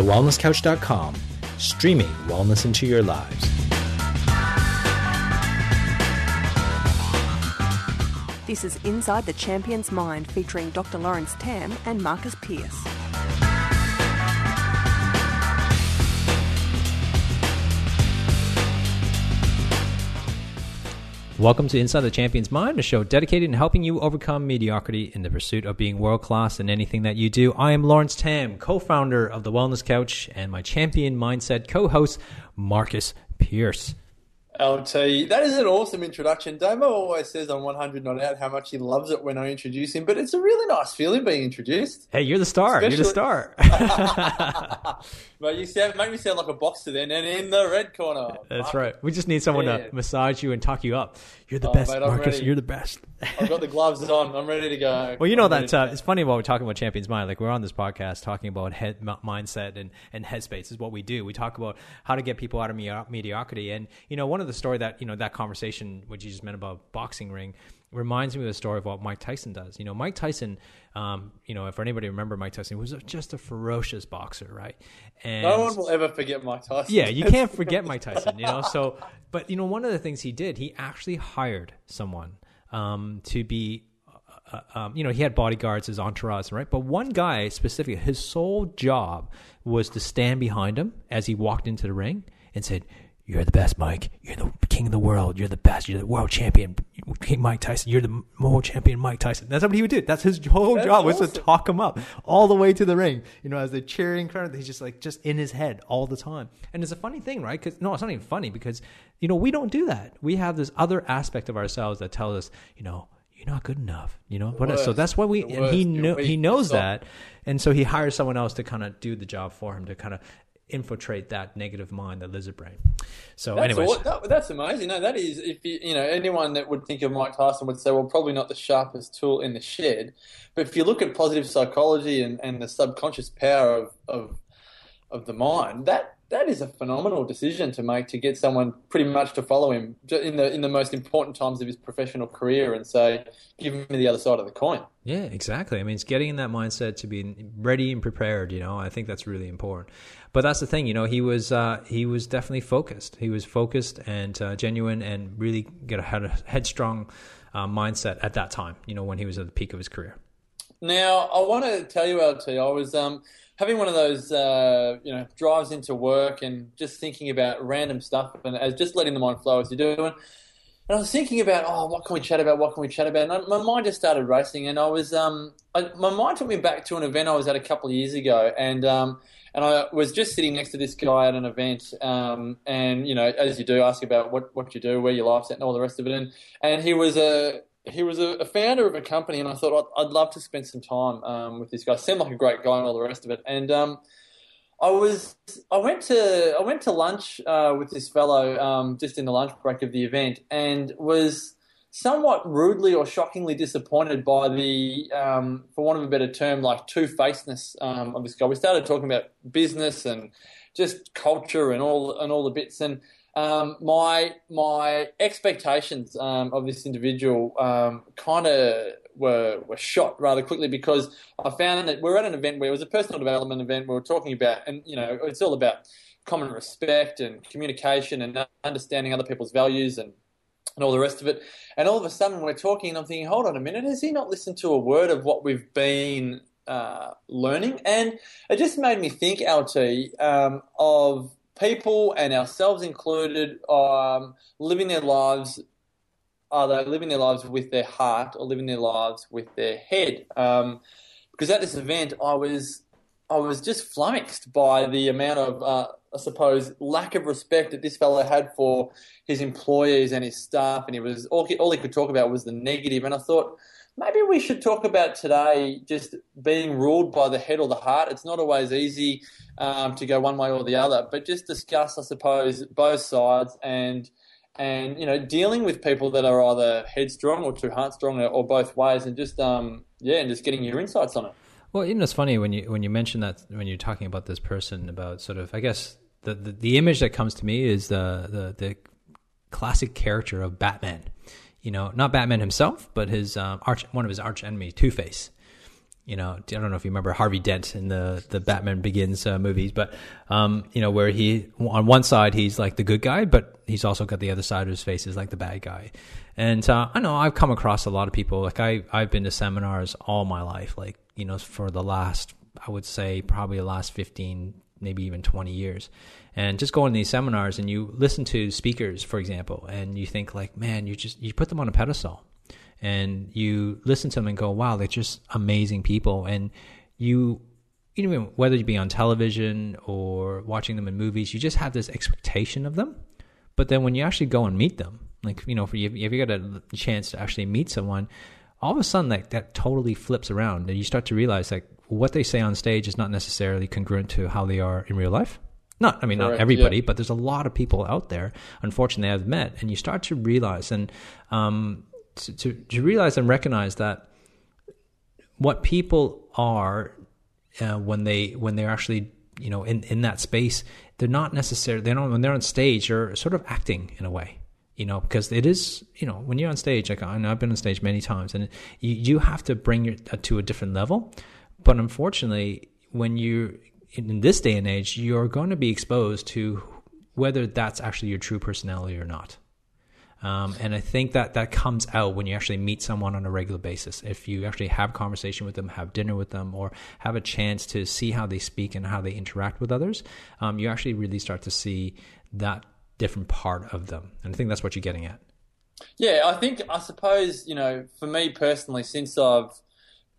TheWellnessCouch.com, streaming wellness into your lives. This is Inside the Champion's Mind featuring Dr. Lawrence Tam and Marcus Pierce. Welcome to Inside the Champion's Mind, a show dedicated to helping you overcome mediocrity in the pursuit of being world class in anything that you do. I am Lawrence Tam, co founder of The Wellness Couch, and my champion mindset co host, Marcus Pierce. LT, that is an awesome introduction. Damo always says on 100 Not Out how much he loves it when I introduce him, but it's a really nice feeling being introduced. Hey, you're the star. Especially... You're the star. but you sound, make me sound like a boxer then, and in the red corner. That's right. We just need someone yeah. to massage you and talk you up. You're the oh, best, mate, Marcus. You're the best. I've got the gloves on. I'm ready to go. Well, you know that uh, it's funny while we're talking about Champions Mind. Like we're on this podcast talking about head mindset and and headspace is what we do. We talk about how to get people out of mediocrity. And you know, one of the story that you know that conversation which you just meant about boxing ring reminds me of the story of what Mike Tyson does. You know, Mike Tyson, um, you know, if anybody remember Mike Tyson, was just a ferocious boxer, right? And no one will ever forget Mike Tyson. Yeah, you can't forget Mike Tyson, you know. So, but you know, one of the things he did, he actually hired someone um, to be. Uh, uh um, you know, he had bodyguards, his entourage, right? But one guy specifically, his sole job was to stand behind him as he walked into the ring and said, you're the best, Mike. You're the king of the world. You're the best. You're the world champion, King Mike Tyson. You're the world champion, Mike Tyson. That's what he would do. That's his whole That's job awesome. was to talk him up all the way to the ring. You know, as they're cheering, he's just like just in his head all the time. And it's a funny thing, right? Because no, it's not even funny because you know we don't do that. We have this other aspect of ourselves that tells us, you know, you're not good enough. You know, but so that's why we and he know he knows that, and so he hires someone else to kind of do the job for him to kind of infiltrate that negative mind, the lizard brain. So, that's anyways, all, that, that's amazing. No, that is if you you know anyone that would think of Mike Tyson would say, well, probably not the sharpest tool in the shed, but if you look at positive psychology and, and the subconscious power of, of of the mind, that that is a phenomenal decision to make to get someone pretty much to follow him in the in the most important times of his professional career and say, give me the other side of the coin. Yeah, exactly. I mean, it's getting in that mindset to be ready and prepared. You know, I think that's really important. But that's the thing. You know, he was uh, he was definitely focused. He was focused and uh, genuine, and really get a, had a headstrong uh, mindset at that time. You know, when he was at the peak of his career. Now, I want to tell you, LT, I was um, having one of those, uh, you know, drives into work and just thinking about random stuff and as just letting the mind flow as you're doing. And I was thinking about, oh, what can we chat about? What can we chat about? And I, my mind just started racing, and I was, um, I, my mind took me back to an event I was at a couple of years ago, and um, and I was just sitting next to this guy at an event, um, and you know, as you do, ask about what, what you do, where your life's at, and all the rest of it. And and he was a he was a, a, founder of a company, and I thought I'd, I'd love to spend some time um, with this guy. Seemed like a great guy and all the rest of it. And um, I was I went to I went to lunch uh, with this fellow um, just in the lunch break of the event, and was somewhat rudely or shockingly disappointed by the, um, for want of a better term, like two facedness um, of this guy. We started talking about business and just culture and all and all the bits and um, my my expectations um, of this individual um, kind of were were shot rather quickly because I found that we are at an event where it was a personal development event. We were talking about, and you know, it's all about common respect and communication and understanding other people's values and and all the rest of it. And all of a sudden, we're talking, and I'm thinking, hold on a minute, has he not listened to a word of what we've been uh, learning? And it just made me think, LT, um, of people and ourselves included um, living their lives are they living their lives with their heart or living their lives with their head? Um, because at this event i was i was just flummoxed by the amount of uh, i suppose lack of respect that this fellow had for his employees and his staff and he was all he, all he could talk about was the negative and i thought maybe we should talk about today just being ruled by the head or the heart. It's not always easy um, to go one way or the other, but just discuss, I suppose, both sides and and you know dealing with people that are either headstrong or too heartstrong or both ways, and just um, yeah, and just getting your insights on it. Well, you know, it's funny when you when you mention that when you're talking about this person about sort of, I guess the the, the image that comes to me is the the the classic character of Batman you know, not Batman himself, but his um, arch one of his arch enemy, Two Face. You know, I don't know if you remember Harvey Dent in the the Batman Begins uh, movies, but um, you know where he on one side he's like the good guy, but he's also got the other side of his face is like the bad guy. And uh, I know I've come across a lot of people. Like I I've been to seminars all my life, like you know for the last I would say probably the last fifteen, maybe even twenty years and just go in these seminars and you listen to speakers for example and you think like man you just you put them on a pedestal. And you listen to them and go wow they're just amazing people. And you you know whether you be on television or watching them in movies you just have this expectation of them. But then when you actually go and meet them like you know if you, if you got a chance to actually meet someone all of a sudden like that totally flips around and you start to realize like what they say on stage is not necessarily congruent to how they are in real life not, I mean, Correct, not everybody, yeah. but there's a lot of people out there, unfortunately, I've met, and you start to realize and um, to, to, to realize and recognize that what people are uh, when they when they're actually you know in in that space, they're not necessarily they don't when they're on stage, they're sort of acting in a way you know, because it is, you know, when you're on stage, like I know I've been on stage many times, and you, you have to bring it to a different level. But unfortunately, when you in this day and age, you're going to be exposed to whether that's actually your true personality or not. Um, and I think that that comes out when you actually meet someone on a regular basis. If you actually have conversation with them, have dinner with them, or have a chance to see how they speak and how they interact with others, um, you actually really start to see that different part of them. And I think that's what you're getting at. Yeah, I think I suppose you know, for me personally, since I've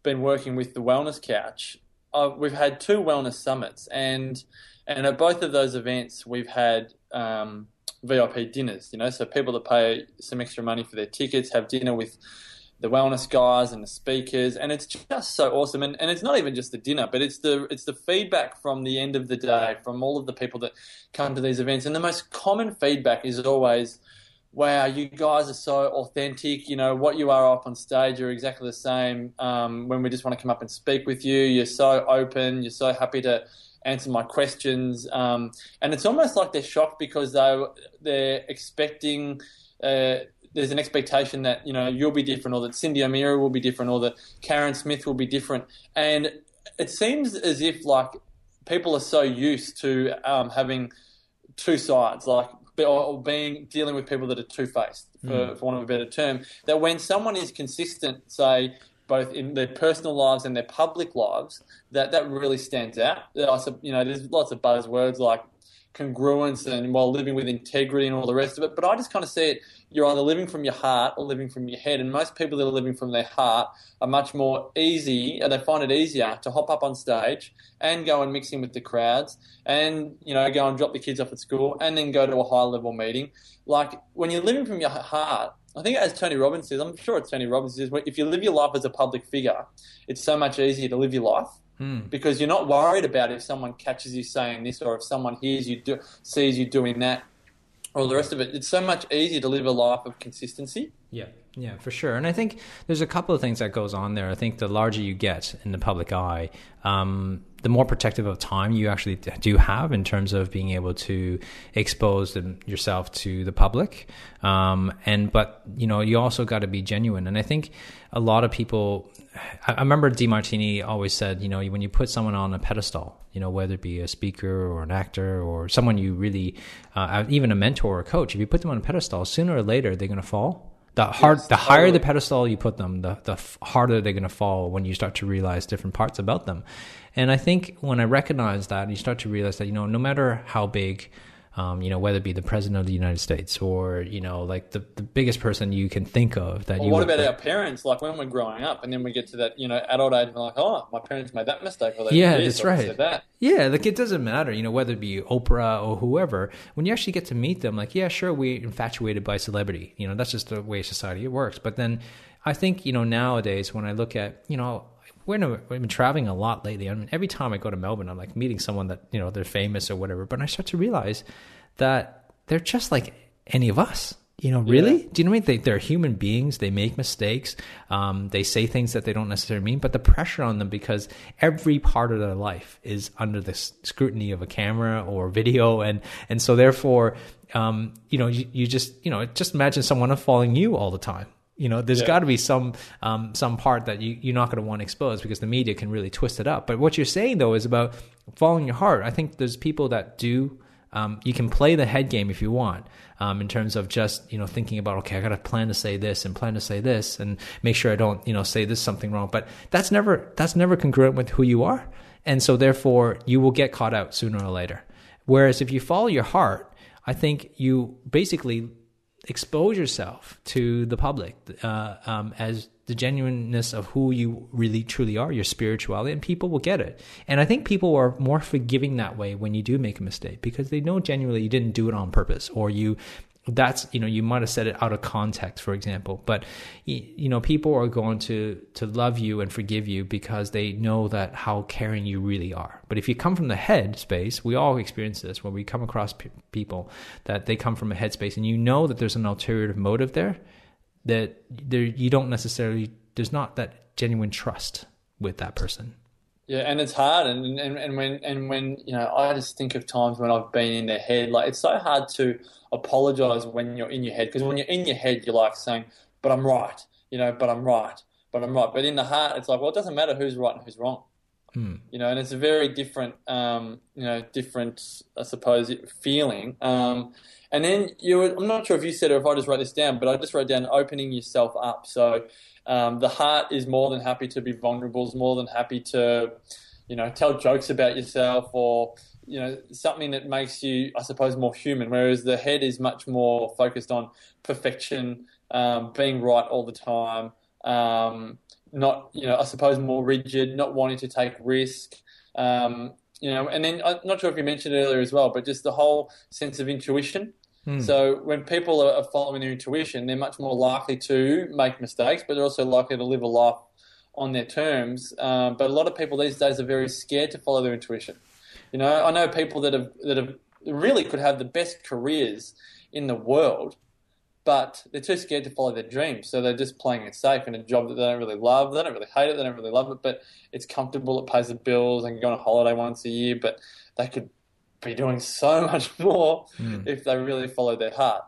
been working with the Wellness Couch, uh, we've had two wellness summits, and and at both of those events, we've had um, VIP dinners. You know, so people that pay some extra money for their tickets have dinner with the wellness guys and the speakers, and it's just so awesome. And, and it's not even just the dinner, but it's the it's the feedback from the end of the day from all of the people that come to these events. And the most common feedback is always wow, you guys are so authentic. You know, what you are up on stage you're exactly the same um, when we just want to come up and speak with you. You're so open. You're so happy to answer my questions. Um, and it's almost like they're shocked because they, they're expecting. Uh, there's an expectation that you know you'll be different, or that Cyndi O'Meara will be different, or that Karen Smith will be different, and it seems as if like people are so used to um, having two sides. Like or being dealing with people that are two faced, for, mm. for want of a better term, that when someone is consistent, say both in their personal lives and their public lives, that that really stands out. You know, there's lots of buzzwords like congruence and while living with integrity and all the rest of it. But I just kind of see it you're either living from your heart or living from your head. And most people that are living from their heart are much more easy, and they find it easier to hop up on stage and go and mix in with the crowds and, you know, go and drop the kids off at school and then go to a high level meeting. Like when you're living from your heart, I think as Tony Robbins says, I'm sure it's Tony Robbins says, if you live your life as a public figure, it's so much easier to live your life hmm. because you're not worried about if someone catches you saying this or if someone hears you do, sees you doing that or the rest of it. It's so much easier to live a life of consistency. Yeah, yeah, for sure. And I think there's a couple of things that goes on there. I think the larger you get in the public eye, um, the more protective of time you actually do have in terms of being able to expose yourself to the public. Um, and but you know you also got to be genuine. And I think a lot of people. I, I remember Demartini always said, you know, when you put someone on a pedestal, you know, whether it be a speaker or an actor or someone you really, uh, even a mentor or a coach, if you put them on a pedestal, sooner or later they're going to fall the hard yes, the higher totally. the pedestal you put them the the harder they're going to fall when you start to realize different parts about them and i think when i recognize that you start to realize that you know no matter how big um, you know, whether it be the president of the United States or, you know, like the, the biggest person you can think of that well, you What about our parents? Like when we're growing up and then we get to that, you know, adult age and we're like, oh, my parents made that mistake or they Yeah, that's right. That. Yeah, like it doesn't matter, you know, whether it be Oprah or whoever, when you actually get to meet them, like, yeah, sure, we're infatuated by celebrity. You know, that's just the way society works. But then I think, you know, nowadays when I look at, you know, we're in a, we've been traveling a lot lately. I mean, every time I go to Melbourne, I'm like meeting someone that you know they're famous or whatever. But I start to realize that they're just like any of us. You know, really? Yeah. Do you know what I mean? They, they're human beings. They make mistakes. Um, they say things that they don't necessarily mean, but the pressure on them because every part of their life is under the scrutiny of a camera or video, and and so therefore, um, you know, you, you just you know, just imagine someone following you all the time You know, there's Yeah. got to be some um, some part that you, you're not going to want exposed because the media can really twist it up. But what you're saying though is about following your heart. I think there's people that do. Um, you can play the head game if you want, um, in terms of just you know thinking about okay, I got to plan to say this and plan to say this and make sure I don't you know say this something wrong. But that's never that's never congruent with who you are, and so therefore you will get caught out sooner or later. Whereas if you follow your heart, I think you basically expose yourself to the public uh, um, as the genuineness of who you really truly are, your spirituality, and people will get it. And I think people are more forgiving that way when you do make a mistake because they know genuinely you didn't do it on purpose or you that's you know you might have said it out of context for example but you know people are going to to love you and forgive you because they know that how caring you really are. But if you come from the head space we all experience this where we come across pe- people that they come from a head space and you know that there's an ulterior motive there that there you don't necessarily there's not that genuine trust with that person Yeah, and it's hard, and, and and when and when you know, I just think of times when I've been in their head. Like it's so hard to apologize when you're in your head because when you're in your head, you're like saying, "But I'm right," you know, "But I'm right," "But I'm right." But in the heart, it's like, well, it doesn't matter who's right and who's wrong, you know, and it's a very different, um, you know, different, I suppose, feeling. Um, and then you, were, I'm not sure if you said it or if I just wrote this down, but I just wrote down opening yourself up. So um, the heart is more than happy to be vulnerable, is more than happy to, you know, tell jokes about yourself or, you know, something that makes you, I suppose, more human. Whereas the head is much more focused on perfection, um, being right all the time, um, not, you know, I suppose more rigid, not wanting to take risk. Um, you know, and then I'm not sure if you mentioned earlier as well, but just the whole sense of intuition. So when people are are following their intuition, they're much more likely to make mistakes, but they're also likely to live a life on their terms. Um, but a lot of people these days are very scared to follow their intuition. You know, I know people that have that have really could have the best careers in the world, but they're too scared to follow their dreams. So they're just playing it safe in a job that they don't really love. They don't really hate it. They don't really love it, but it's comfortable. It pays the bills. They can go on a holiday once a year, but they could be doing so much more if they really follow their heart.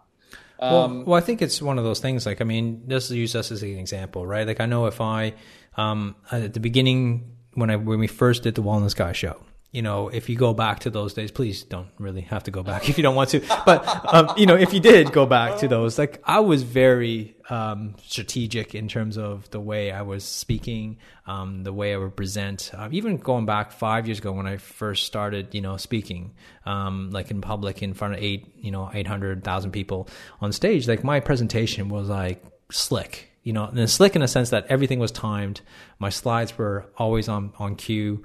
Um, well, well, I think it's one of those things. Like, I mean, let's use us as an example, right? Like, I know if I, um, at the beginning when I when we first did the Wellness Guy show, you know, if you go back to those days, please don't really have to go back if you don't want to. But um, you know, if you did go back to those, like, I was very um, strategic in terms of the way I was speaking, um, the way I would present. Uh, even going back five years ago when I first started, you know, speaking, um, like in public in front of eight, you know, eight hundred thousand people on stage, like my presentation was like slick. You know, and slick in a sense that everything was timed. My slides were always on on cue.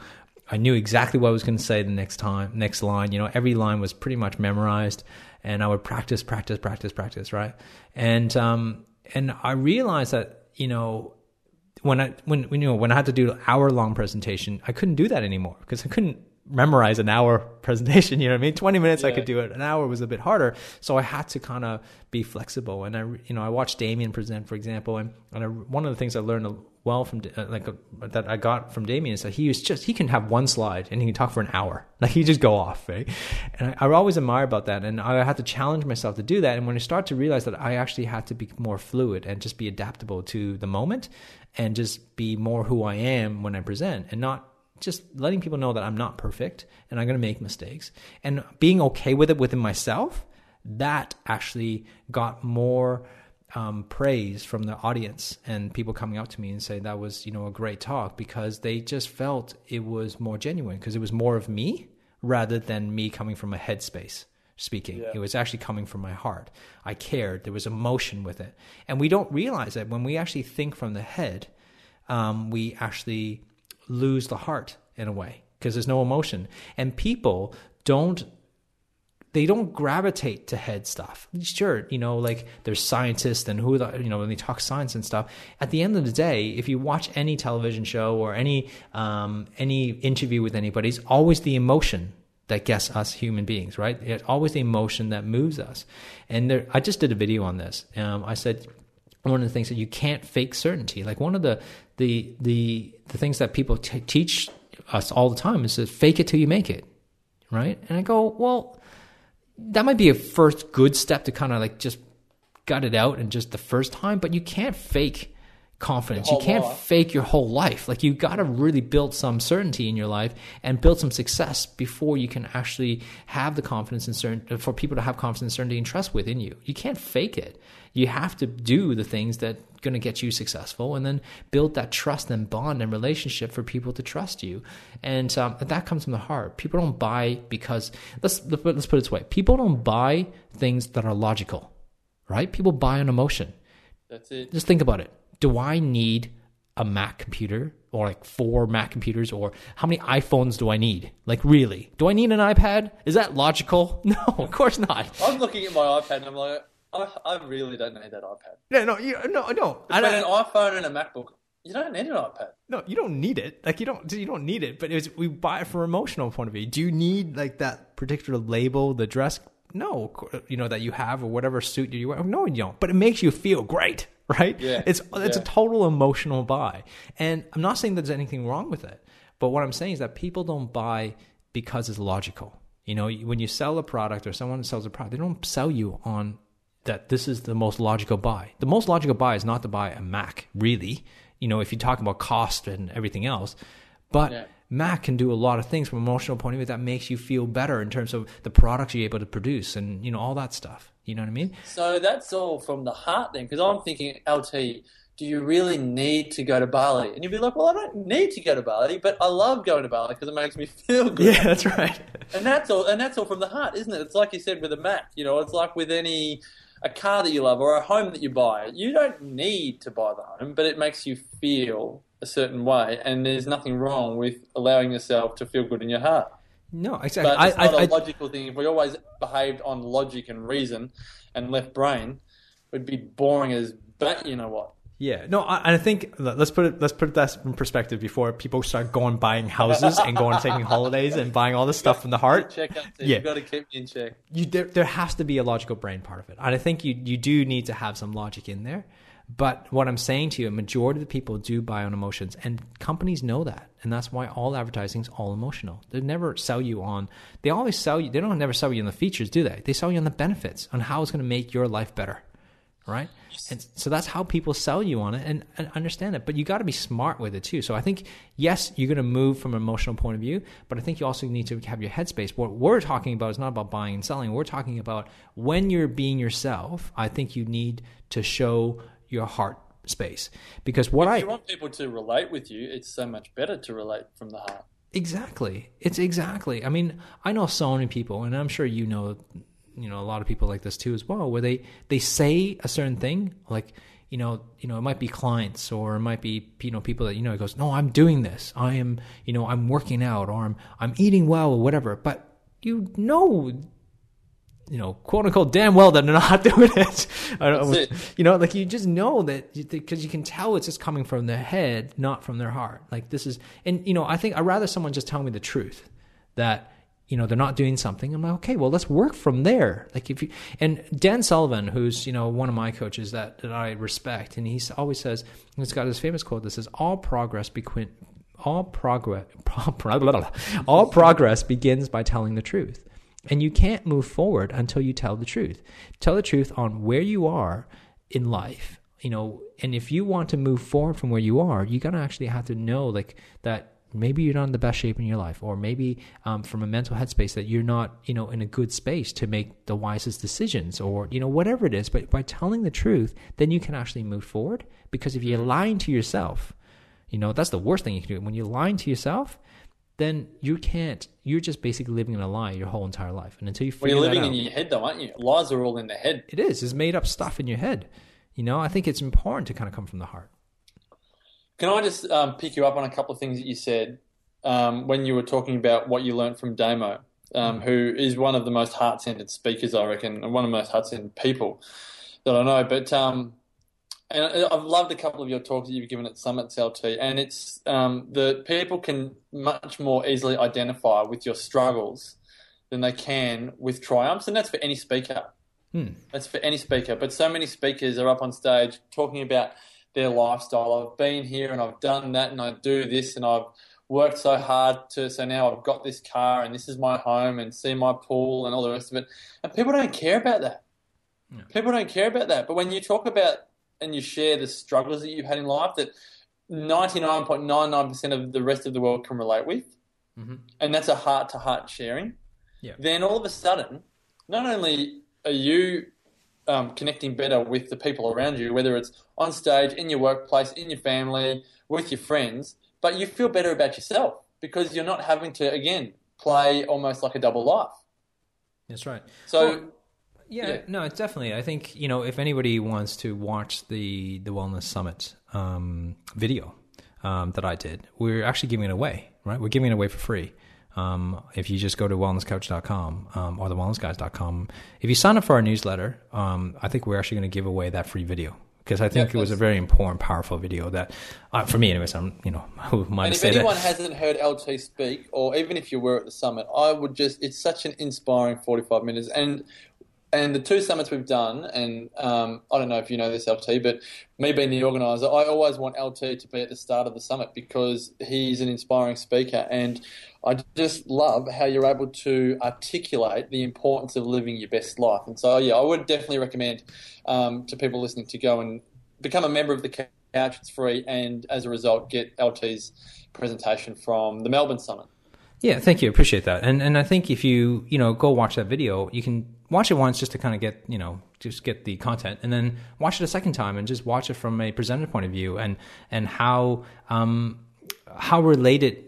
I knew exactly what I was going to say the next time, next line. You know, every line was pretty much memorized, and I would practice, practice, practice, practice, right? And um, and I realized that you know when I when, you know when I had to do an hour long presentation, I couldn't do that anymore because I couldn't memorize an hour presentation. You know what I mean? Twenty minutes I could do it. An hour was a bit harder, so I had to kind of be flexible. And I you know I watched Damien present, for example, and, and I, one of the things I learned well from uh, like uh, that I got from Damien is that he was just he can have one slide and he can talk for an hour. Like he just go off, right? And I, I always admire about that, and I had to challenge myself to do that. And when I start to realize that I actually had to be more fluid and just be adaptable to the moment, and just be more who I am when I present, and not just letting people know that I'm not perfect and I'm going to make mistakes, and being okay with it within myself. That actually got more um, praise from the audience and people coming up to me and saying that was you know a great talk because they just felt it was more genuine because it was more of me rather than me coming from a headspace speaking. It was actually coming from my heart. I cared. There was emotion with it. And we don't realize that when we actually think from the head um, we actually lose the heart in a way because there's no emotion. And people don't they don't gravitate to head stuff. Sure, you know, like there's scientists and who the, you know when they talk science and stuff. At the end of the day, if you watch any television show or any um, any interview with anybody, it's always the emotion that gets us human beings, right? It's always the emotion that moves us. And there, I just did a video on this. Um, I said one of the things that you can't fake certainty. Like one of the the the the things that people t- teach us all the time is to fake it till you make it, right? And I go, well that might be a first good step to kind of like just gut it out and just the first time, but you can't fake confidence. You can't life. fake your whole life. Like you got to really build some certainty in your life and build some success before you can actually have the confidence and certainty for people to have confidence, and certainty, and trust within you. You can't fake it. You have to do the things that going to get you successful, and then build that trust and bond and relationship for people to trust you. And um, that comes from the heart. People don't buy because let's let's put it this way: people don't buy things that are logical, right? People buy on emotion That's it. just think about it. Do I need a Mac computer or like four Mac computers or how many iPhones do I need? Like really? Do I need an iPad? Is that logical? No, of course not. I'm looking at my iPad and I'm like, I, I really don't need that iPad. No, no, you, no, no. I But an iPhone and a MacBook, you don't need an iPad. no, you don't need it. Like you don't, you don't need it. But it's, we buy it for emotional point of view. Do you need like that particular label, the dress? No, you know that you have or whatever suit you wear. No, you don't. But it makes you feel great, right? Yeah, It's it's a total emotional buy, and I'm not saying that there's anything wrong with it. But what I'm saying is that people don't buy because it's logical. You know, when you sell a product or someone sells a product, they don't sell you on that this is the most logical buy. The most logical buy is not to buy a Mac, really. You know, if you talk about cost and everything else, but Yeah. Mac can do a lot of things from an emotional point of view that makes you feel better in terms of the products you're able to produce and you know all that stuff. You know what I mean? So that's all from the heart then, because I'm thinking, LT, do you really need to go to Bali? And you'd be like, well, I don't need to go to Bali, but I love going to Bali because it makes me feel good. Yeah, that's right. And that's all. And that's all from the heart, isn't it? It's like you said with a Mac. You know, it's like with any a car that you love or a home that you buy. You don't need to buy the home, but it makes you feel a certain way, and there's nothing wrong with allowing yourself to feel good in your heart. No, exactly. But it's I, not I, a I, logical thing. If we always behaved on logic and reason and left brain, we'd be boring as bat. You know what? Yeah, no, I, I think let's put it let's put that in perspective before people start going buying houses and going taking holidays and buying all this stuff from the heart. Check up. Yeah. You've got to keep in check. You there, there has to be a logical brain part of it, and I think you you do need to have some logic in there. But what I'm saying to you, a majority of the people do buy on emotions, and companies know that, and that's why all advertising is all emotional. They never sell you on. They always sell you. They don't never sell you on the features, do they? They sell you on the benefits, on how it's going to make your life better, right? And so that's how people sell you on it, and, and understand it. But you got to be smart with it too. So I think yes, you're going to move from an emotional point of view, but I think you also need to have your headspace. What we're talking about is not about buying and selling. We're talking about when you're being yourself. I think you need to show your heart space because what If I you want people to relate with you, it's so much better to relate from the heart. Exactly. It's exactly. I mean, I know so many people, and I'm sure you know, you know, a lot of people like this too as well, where they they say a certain thing, like you know, you know, it might be clients or it might be you know people that you know. It goes, no, I'm doing this. I am, you know, I'm working out or I'm I'm eating well or whatever. But you know, you know, quote unquote, damn well that they're not doing it. It. you know, like you just know that because you can tell it's just coming from their head, not from their heart. Like this is, and you know, I think I'd rather someone just tell me the truth that you know they're not doing something. I'm like, okay, well, let's work from there. Like if you and Dan Sullivan, who's you know one of my coaches that that I respect, and he always says he's got this famous quote that says, "All progress between." All progress, all progress begins by telling the truth. And you can't move forward until you tell the truth. Tell the truth on where you are in life, you know, and if you want to move forward from where you are, you're to actually have to know like that maybe you're not in the best shape in your life or maybe um, from a mental headspace that you're not you know in a good space to make the wisest decisions or you know whatever it is. But by telling the truth then you can actually move forward. Because if you're lying to yourself you know that's the worst thing you can do. When you're lying to yourself then you can't you're just basically living in a lie your whole entire life and until you Well, figure you're that living out, in your head, though, aren't you? Lies are all in the head. it is it's made up stuff in your head you know i think it's important to kind of come from the heart Can I just um, pick you up on a couple of things that you said um, when you were talking about what you learned from Damo, um, who is one of the most heart-centered speakers, I reckon, and one of the most heart-centered people that I know. But um, and I've loved a couple of your talks that you've given at Summit LT, and it's um, the people can much more easily identify with your struggles than they can with triumphs, and that's for any speaker. Hmm. That's for any speaker. But so many speakers are up on stage talking about their lifestyle. I've been here and I've done that and I do this and I've worked so hard to so now I've got this car and this is my home and see my pool and all the rest of it. And people don't care about that. Yeah. People don't care about that. But when you talk about and you share the struggles that you've had in life that 99.99% of the rest of the world can relate with, mm-hmm. and that's a heart to heart sharing, yeah. then all of a sudden, not only are you um, connecting better with the people around you, whether it's on stage, in your workplace, in your family, with your friends, but you feel better about yourself because you're not having to, again, play almost like a double life. That's right. So, well, yeah, yeah, no, it's definitely. I think you know if anybody wants to watch the the Wellness Summit um, video um, that I did, we're actually giving it away. Right, we're giving it away for free. Um, if you just go to wellnesscouch.com um, or thewellnessguys.com, if you sign up for our newsletter, um, I think we're actually going to give away that free video because I think yeah, it was a very important, powerful video that, uh, for me, anyways, I'm you know who might and if say anyone that. hasn't heard LT speak, or even if you were at the summit, I would just it's such an inspiring 45 minutes, and and the two summits we've done, and um, I don't know if you know this, LT, but me being the organizer, I always want LT to be at the start of the summit because he's an inspiring speaker. And I just love how you're able to articulate the importance of living your best life. And so, yeah, I would definitely recommend um, to people listening to go and become a member of the couch. It's free, and as a result, get LT's presentation from the Melbourne Summit. Yeah, thank you. Appreciate that. And and I think if you you know go watch that video, you can watch it once just to kind of get you know just get the content, and then watch it a second time and just watch it from a presenter point of view and and how um how related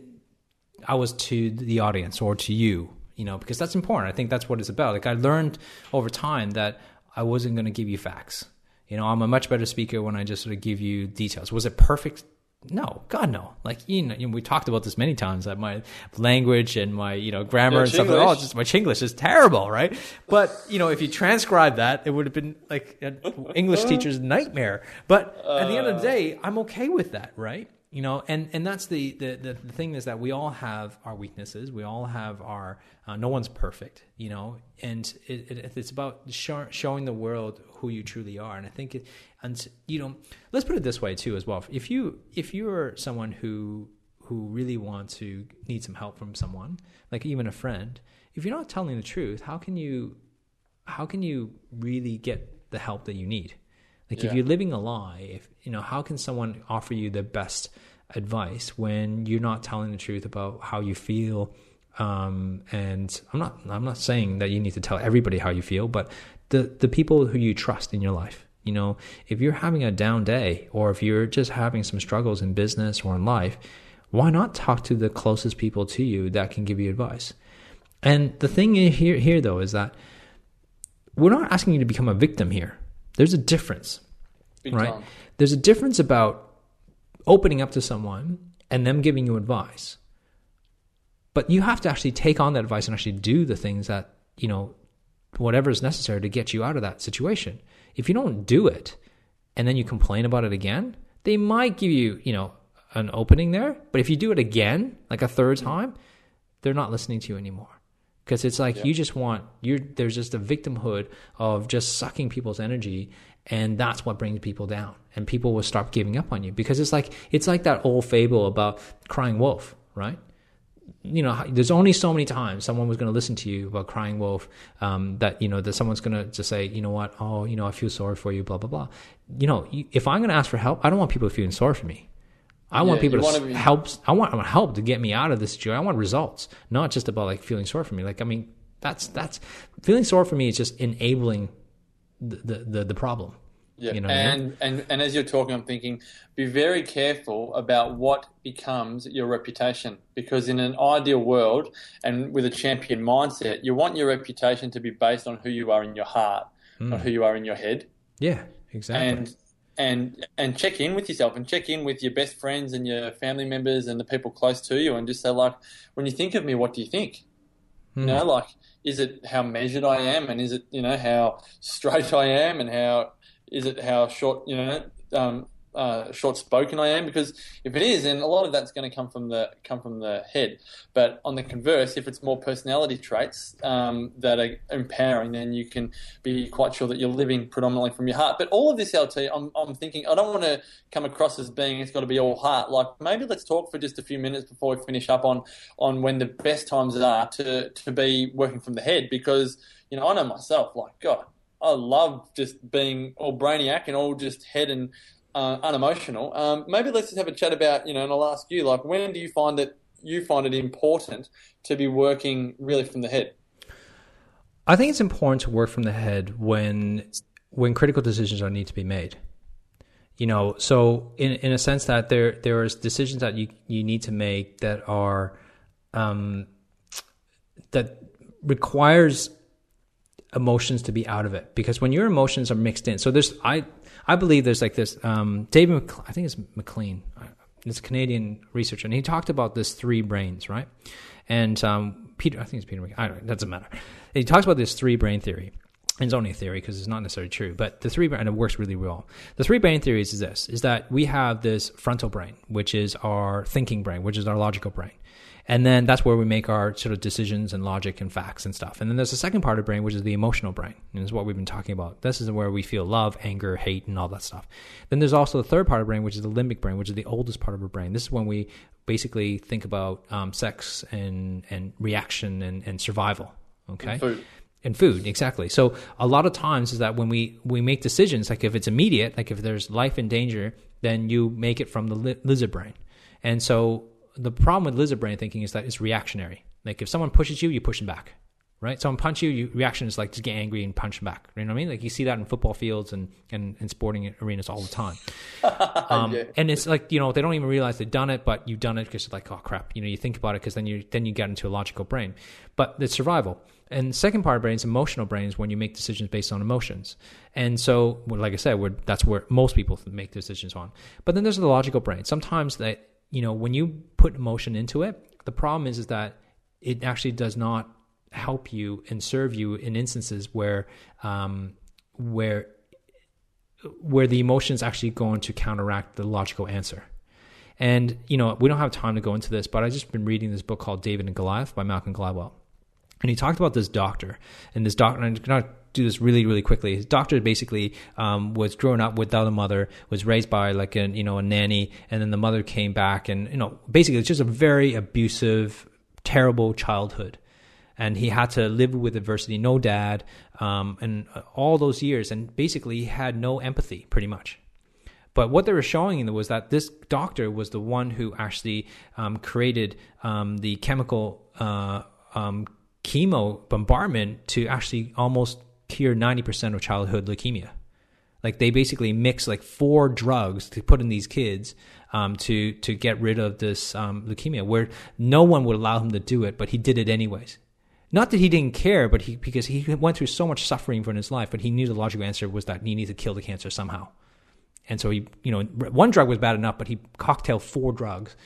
I was to the audience or to you, you know, because that's important. I think that's what it's about. Like I learned over time that I wasn't going to give you facts. You know, I'm a much better speaker when I just sort of give you details. Was it perfect? No, God, no. Like you know, you know, we talked about this many times. That my language and my you know grammar and stuff. Like, oh, just my Chinglish is terrible, right? But you know, if you transcribe that, it would have been like an English teacher's nightmare. But at the end of the uh. day, I'm okay with that, right? You know and and that's the, the the, thing is that we all have our weaknesses. We all have our uh, no one's perfect you know? And it, it, it's about show, showing the world who you truly are. And i think it and you know let's put it this way too as well. If you if you're someone who who really want to need some help from someone like even a friend if you're not telling the truth how can you how can you really get the help that you need like yeah. if you're living a lie, if you know, how can someone offer you the best advice when you're not telling the truth about how you feel? Um, and I'm not I'm not saying that you need to tell everybody how you feel, but the the people who you trust in your life. You know, if you're having a down day or if you're just having some struggles in business or in life, why not talk to the closest people to you that can give you advice? And the thing here here though is that we're not asking you to become a victim here. There's a difference, Big right? Time. There's a difference about opening up to someone and them giving you advice. But you have to actually take on that advice and actually do the things that, you know, whatever is necessary to get you out of that situation. If you don't do it and then you complain about it again, they might give you, you know, an opening there. But if you do it again, like a third mm. time, they're not listening to you anymore because it's like yeah. you just want you there's just a victimhood of just sucking people's energy and that's what brings people down. And people will start giving up on you. Because it's like it's like that old fable about crying wolf right? You know there's only so many times someone was going to listen to you about crying wolf um, that you know that someone's going to just say you know what? Oh you know i feel sorry for you blah blah blah. You know if i'm going to ask for help i don't want people feeling sorry for me I yeah, want people to be... help. I want, I want help to get me out of this joy. I want results, not just about like feeling sorry for me. Like I mean, that's that's feeling sorry for me is just enabling the the, the, the problem. Yeah, you know and, I mean? and and as you're talking, I'm thinking, be very careful about what becomes your reputation, because in an ideal world and with a champion mindset, you want your reputation to be based on who you are in your heart, mm. not who you are in your head. Yeah, exactly. And and and check in with yourself and check in with your best friends and your family members and the people close to you and just say like when you think of me what do you think you know hmm. like is it how measured i am and is it you know how straight i am and how is it how short you know um, uh, short spoken I am because if it is, then a lot of that's going to come from the come from the head. But on the converse, if it's more personality traits um, that are empowering, then you can be quite sure that you're living predominantly from your heart. But all of this, LT, I'm, I'm thinking I don't want to come across as being it's got to be all heart. Like maybe let's talk for just a few minutes before we finish up on on when the best times are to to be working from the head because you know I know myself like God I love just being all brainiac and all just head and uh, unemotional. Um, maybe let's just have a chat about, you know, and I'll ask you, like, when do you find that you find it important to be working really from the head? I think it's important to work from the head when when critical decisions are need to be made. You know, so in in a sense that there there is decisions that you you need to make that are um, that requires emotions to be out of it because when your emotions are mixed in so there's i i believe there's like this um david Mc, i think it's mclean this canadian researcher and he talked about this three brains right? And um peter i think it's peter i don't know it doesn't matter. He talks about this three brain theory And it's only a theory because it's not necessarily true, but the three brain and it works really well. The three brain theories is this: is that we have this frontal brain, which is our thinking brain, which is our logical brain, and then that's where we make our sort of decisions and logic and facts and stuff. And then there's the second part of the brain, which is the emotional brain. And is what we've been talking about. This is where we feel love, anger, hate, and all that stuff. Then there's also the third part of the brain, which is the limbic brain, which is the oldest part of our brain. This is when we basically think about um, sex and, and reaction and, and survival. Okay. And food. And food, exactly. So a lot of times is that when we, we make decisions, like if it's immediate, like if there's life in danger, then you make it from the li- lizard brain. And so the problem with lizard brain thinking is that it's reactionary. Like if someone pushes you, you push them back, right? Someone punch you, your reaction is like to get angry and punch them back. You know what I mean? Like you see that in football fields and and, and sporting arenas all the time. Um, Yeah. And it's like you know they don't even realize they've done it, but you've done it because it's like oh crap, you know you think about it because then you then you get into a logical brain, but it's survival. And the second part of brain is emotional brain is when you make decisions based on emotions. And so, well, like I said, we're, that's where most people make decisions on. But then there's the logical brain. Sometimes that you know when you put emotion into it, the problem is is that it actually does not help you and serve you in instances where um, where where the emotion is actually going to counteract the logical answer. And you know, we don't have time to go into this, but I've just been reading this book called David and Goliath by Malcolm Gladwell, and he talked about this doctor and this doctor. I'm gonna do this really, really quickly. His doctor basically um, was grown up without a mother, was raised by like a you know a nanny, and then the mother came back, and you know basically it's just a very abusive, terrible childhood and he had to live with adversity, no dad, um, and all those years, and basically he had no empathy, pretty much. But what they were showing was that this doctor was the one who actually um, created um, the chemical uh, um, chemo bombardment to actually almost cure ninety percent of childhood leukemia. Like they basically mix like four drugs to put in these kids um, to to get rid of this um, leukemia, where no one would allow him to do it, but he did it anyways. Not that he didn't care, but he because he went through so much suffering in his life, but he knew the logical answer was that he needed to kill the cancer somehow. And so he, you know, one drug was bad enough, but he cocktailed four drugs,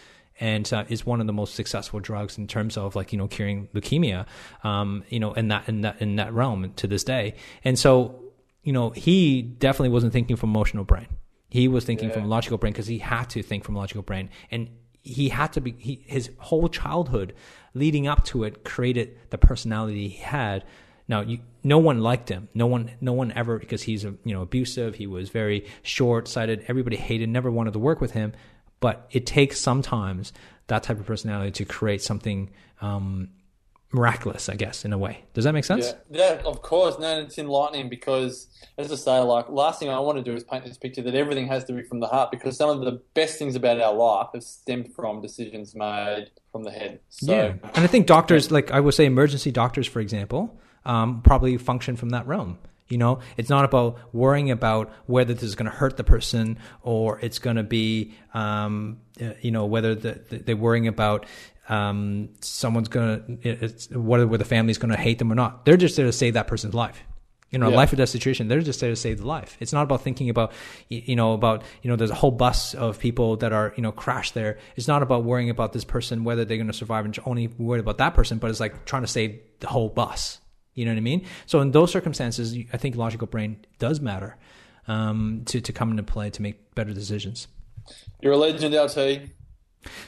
and uh, is one of the most successful drugs in terms of like you know curing leukemia, um, you know, in that in that in that realm to this day. And so you know he definitely wasn't thinking from emotional brain. He was thinking Yeah. from logical brain because he had to think from logical brain, and he had to be he, his whole childhood leading up to it created the personality he had. Now, you, no one liked him. No one, no one ever because he's a, you know abusive. He was very short-sighted. Everybody hated, never wanted to work with him. But it takes sometimes that type of personality to create something um, miraculous, I guess, in a way. Does that make sense? Yeah, yeah, of course. No, it's enlightening because, as I say, like last thing I want to do is paint this picture that everything has to be from the heart because some of the best things about our life have stemmed from decisions made from the head. So, yeah, and I think doctors, like I would say, emergency doctors, for example, um, probably function from that realm. You know, it's not about worrying about whether this is going to hurt the person or it's going to be, um, uh, you know, whether the, the, they're worrying about um, someone's going to, whether the family's going to hate them or not. They're just there to save that person's life. You know, Yeah. life or death situation. They're just there to save the life. It's not about thinking about, you know, about you know, there's a whole bus of people that are you know crashed there. It's not about worrying about this person whether they're going to survive and only worried about that person, but it's like trying to save the whole bus. You know what I mean? So in those circumstances, I think logical brain does matter um, to to come into play to make better decisions. you're a legend, LT.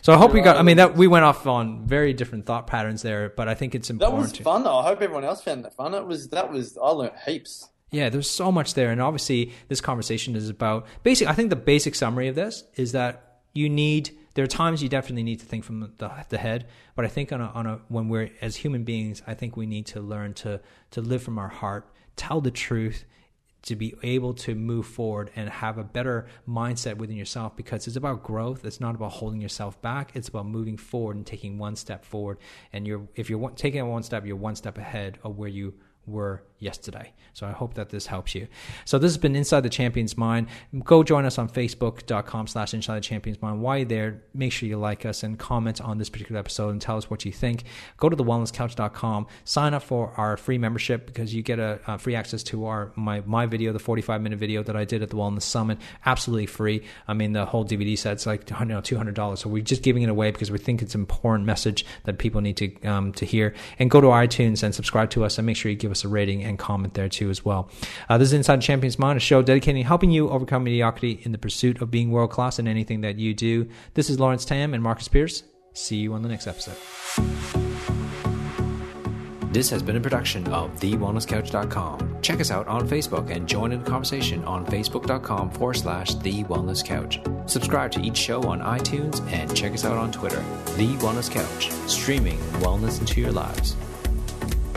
So I hope we You're got. I mean, that we went off on very different thought patterns there, but I think it's important. That was fun, though. I hope everyone else found that fun. It was. That was. I learned heaps. Yeah, there's so much there, and obviously this conversation is about basic. I think the basic summary of this is that you need there are times you definitely need to think from the, the head, but I think on a, on a when we're as human beings, I think we need to learn to to live from our heart, tell the truth, to be able to move forward and have a better mindset within yourself because it's about growth. It's not about holding yourself back. It's about moving forward and taking one step forward. And you're if you're taking one step, you're one step ahead of where you were yesterday. So I hope that this helps you. So this has been Inside the Champion's Mind. Go join us on Facebook.com slash Inside the Champion's Mind. While you're there, make sure you like us and comment on this particular episode and tell us what you think. Go to thewellnesscouch.com, sign up for our free membership because you get a, a free access to our my, my video, the 45 minute video that I did at the Wellness Summit, absolutely free. I mean, the whole DVD set's like you know, $200. So we're just giving it away because we think it's an important message that people need to, um, to hear. And go to iTunes and subscribe to us and make sure you give us a rating and comment there too as well. Uh, this is Inside Champions Mind, a show dedicating helping you overcome mediocrity in the pursuit of being world class in anything that you do. This is Lawrence Tam and Marcus Pierce. See you on the next episode. This has been a production of TheWellnessCouch.com. Check us out on Facebook and join in the conversation on Facebook.com forward slash The Wellness Couch. Subscribe to each show on iTunes and check us out on Twitter. The Wellness Couch, streaming wellness into your lives.